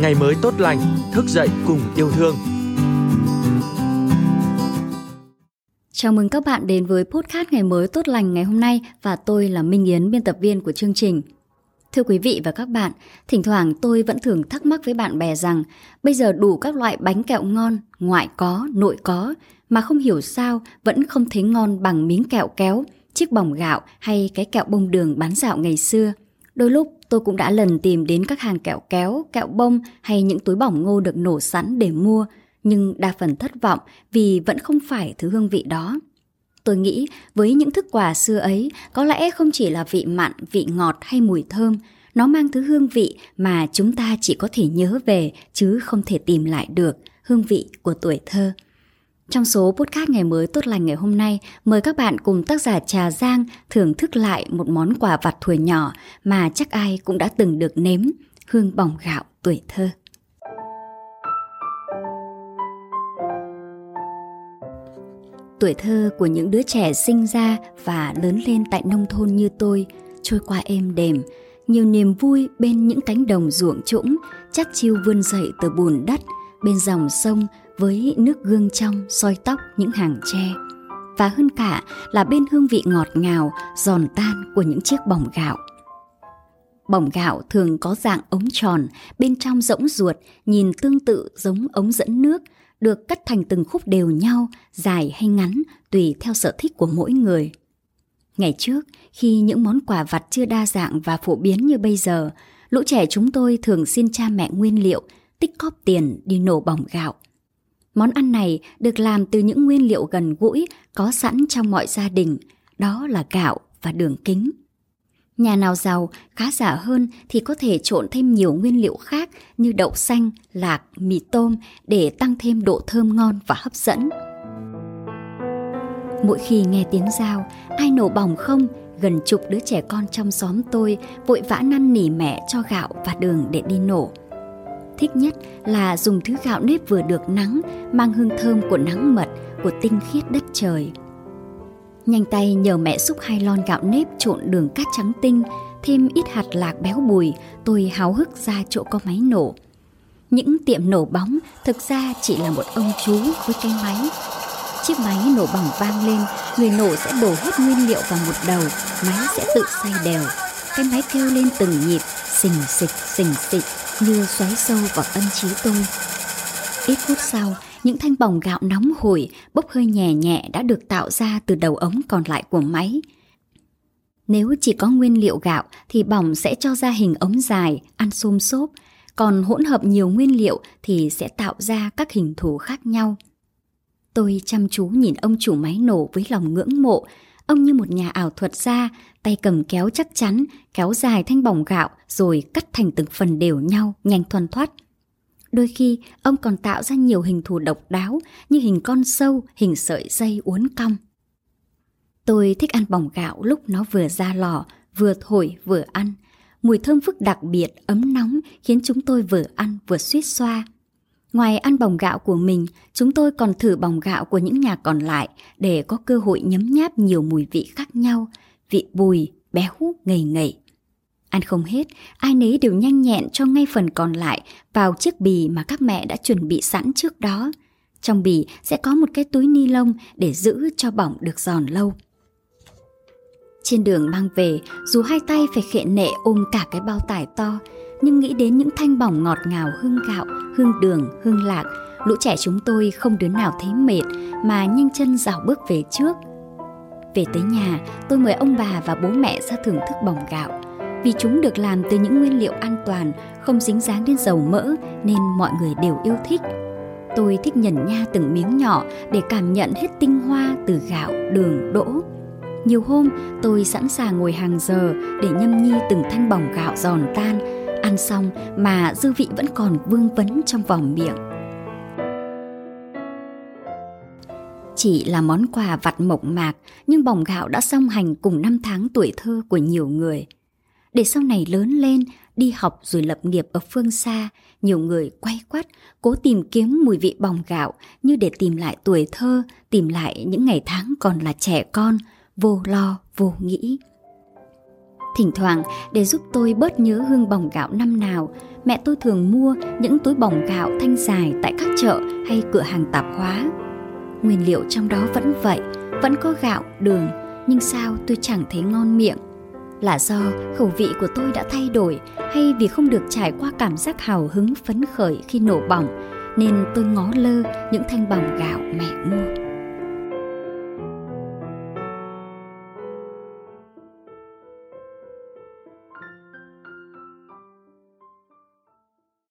ngày mới tốt lành, thức dậy cùng yêu thương. Chào mừng các bạn đến với podcast ngày mới tốt lành ngày hôm nay và tôi là Minh Yến, biên tập viên của chương trình. Thưa quý vị và các bạn, thỉnh thoảng tôi vẫn thường thắc mắc với bạn bè rằng bây giờ đủ các loại bánh kẹo ngon, ngoại có, nội có, mà không hiểu sao vẫn không thấy ngon bằng miếng kẹo kéo, chiếc bỏng gạo hay cái kẹo bông đường bán dạo ngày xưa. Đôi lúc tôi cũng đã lần tìm đến các hàng kẹo kéo, kẹo bông hay những túi bỏng ngô được nổ sẵn để mua, nhưng đa phần thất vọng vì vẫn không phải thứ hương vị đó. Tôi nghĩ với những thức quà xưa ấy, có lẽ không chỉ là vị mặn, vị ngọt hay mùi thơm, nó mang thứ hương vị mà chúng ta chỉ có thể nhớ về chứ không thể tìm lại được, hương vị của tuổi thơ. Trong số podcast ngày mới tốt lành ngày hôm nay, mời các bạn cùng tác giả Trà Giang thưởng thức lại một món quà vặt thuở nhỏ mà chắc ai cũng đã từng được nếm, hương bỏng gạo tuổi thơ. Tuổi thơ của những đứa trẻ sinh ra và lớn lên tại nông thôn như tôi trôi qua êm đềm, nhiều niềm vui bên những cánh đồng ruộng trũng, chắc chiêu vươn dậy từ bùn đất, bên dòng sông với nước gương trong soi tóc những hàng tre. Và hơn cả là bên hương vị ngọt ngào, giòn tan của những chiếc bỏng gạo. Bỏng gạo thường có dạng ống tròn, bên trong rỗng ruột, nhìn tương tự giống ống dẫn nước, được cắt thành từng khúc đều nhau, dài hay ngắn, tùy theo sở thích của mỗi người. Ngày trước, khi những món quà vặt chưa đa dạng và phổ biến như bây giờ, lũ trẻ chúng tôi thường xin cha mẹ nguyên liệu, tích cóp tiền đi nổ bỏng gạo. Món ăn này được làm từ những nguyên liệu gần gũi có sẵn trong mọi gia đình, đó là gạo và đường kính. Nhà nào giàu, khá giả hơn thì có thể trộn thêm nhiều nguyên liệu khác như đậu xanh, lạc, mì tôm để tăng thêm độ thơm ngon và hấp dẫn. Mỗi khi nghe tiếng dao, ai nổ bỏng không, gần chục đứa trẻ con trong xóm tôi vội vã năn nỉ mẹ cho gạo và đường để đi nổ. Thích nhất là dùng thứ gạo nếp vừa được nắng, mang hương thơm của nắng mật, của tinh khiết đất trời. Nhanh tay nhờ mẹ xúc hai lon gạo nếp trộn đường cát trắng tinh, thêm ít hạt lạc béo bùi, tôi háo hức ra chỗ có máy nổ. Những tiệm nổ bóng thực ra chỉ là một ông chú với cái máy. Chiếc máy nổ bỏng vang lên, người nổ sẽ đổ hết nguyên liệu vào một đầu, máy sẽ tự xoay đều. Cái máy kêu lên từng nhịp, xình xịch, xình xịch, như xoáy sâu vào tâm trí tôi. Ít phút sau, những thanh bỏng gạo nóng hổi, bốc hơi nhẹ nhẹ đã được tạo ra từ đầu ống còn lại của máy. Nếu chỉ có nguyên liệu gạo thì bỏng sẽ cho ra hình ống dài, ăn xôm xốp, còn hỗn hợp nhiều nguyên liệu thì sẽ tạo ra các hình thù khác nhau. Tôi chăm chú nhìn ông chủ máy nổ với lòng ngưỡng mộ, ông như một nhà ảo thuật gia, tay cầm kéo chắc chắn, kéo dài thanh bỏng gạo rồi cắt thành từng phần đều nhau, nhanh thoăn thoát. Đôi khi, ông còn tạo ra nhiều hình thù độc đáo như hình con sâu, hình sợi dây uốn cong. Tôi thích ăn bỏng gạo lúc nó vừa ra lò, vừa thổi vừa ăn. Mùi thơm phức đặc biệt, ấm nóng khiến chúng tôi vừa ăn vừa suýt xoa. Ngoài ăn bỏng gạo của mình, chúng tôi còn thử bỏng gạo của những nhà còn lại để có cơ hội nhấm nháp nhiều mùi vị khác nhau, vị bùi, béo, ngầy ngậy. Ăn không hết, ai nấy đều nhanh nhẹn cho ngay phần còn lại vào chiếc bì mà các mẹ đã chuẩn bị sẵn trước đó. Trong bì sẽ có một cái túi ni lông để giữ cho bỏng được giòn lâu. Trên đường mang về, dù hai tay phải khệ nệ ôm cả cái bao tải to, nhưng nghĩ đến những thanh bỏng ngọt ngào hương gạo, hương đường, hương lạc, lũ trẻ chúng tôi không đứa nào thấy mệt mà nhanh chân dạo bước về trước. Về tới nhà, tôi mời ông bà và bố mẹ ra thưởng thức bỏng gạo vì chúng được làm từ những nguyên liệu an toàn, không dính dáng đến dầu mỡ nên mọi người đều yêu thích. Tôi thích nhẩn nha từng miếng nhỏ để cảm nhận hết tinh hoa từ gạo, đường, đỗ. Nhiều hôm tôi sẵn sàng ngồi hàng giờ để nhâm nhi từng thanh bỏng gạo giòn tan, ăn xong mà dư vị vẫn còn vương vấn trong vòng miệng. Chỉ là món quà vặt mộc mạc, nhưng bỏng gạo đã song hành cùng năm tháng tuổi thơ của nhiều người để sau này lớn lên, đi học rồi lập nghiệp ở phương xa, nhiều người quay quắt, cố tìm kiếm mùi vị bỏng gạo như để tìm lại tuổi thơ, tìm lại những ngày tháng còn là trẻ con, vô lo, vô nghĩ. Thỉnh thoảng để giúp tôi bớt nhớ hương bỏng gạo năm nào, mẹ tôi thường mua những túi bỏng gạo thanh dài tại các chợ hay cửa hàng tạp hóa. Nguyên liệu trong đó vẫn vậy, vẫn có gạo, đường, nhưng sao tôi chẳng thấy ngon miệng. Là do khẩu vị của tôi đã thay đổi hay vì không được trải qua cảm giác hào hứng phấn khởi khi nổ bỏng nên tôi ngó lơ những thanh bỏng gạo mẹ mua.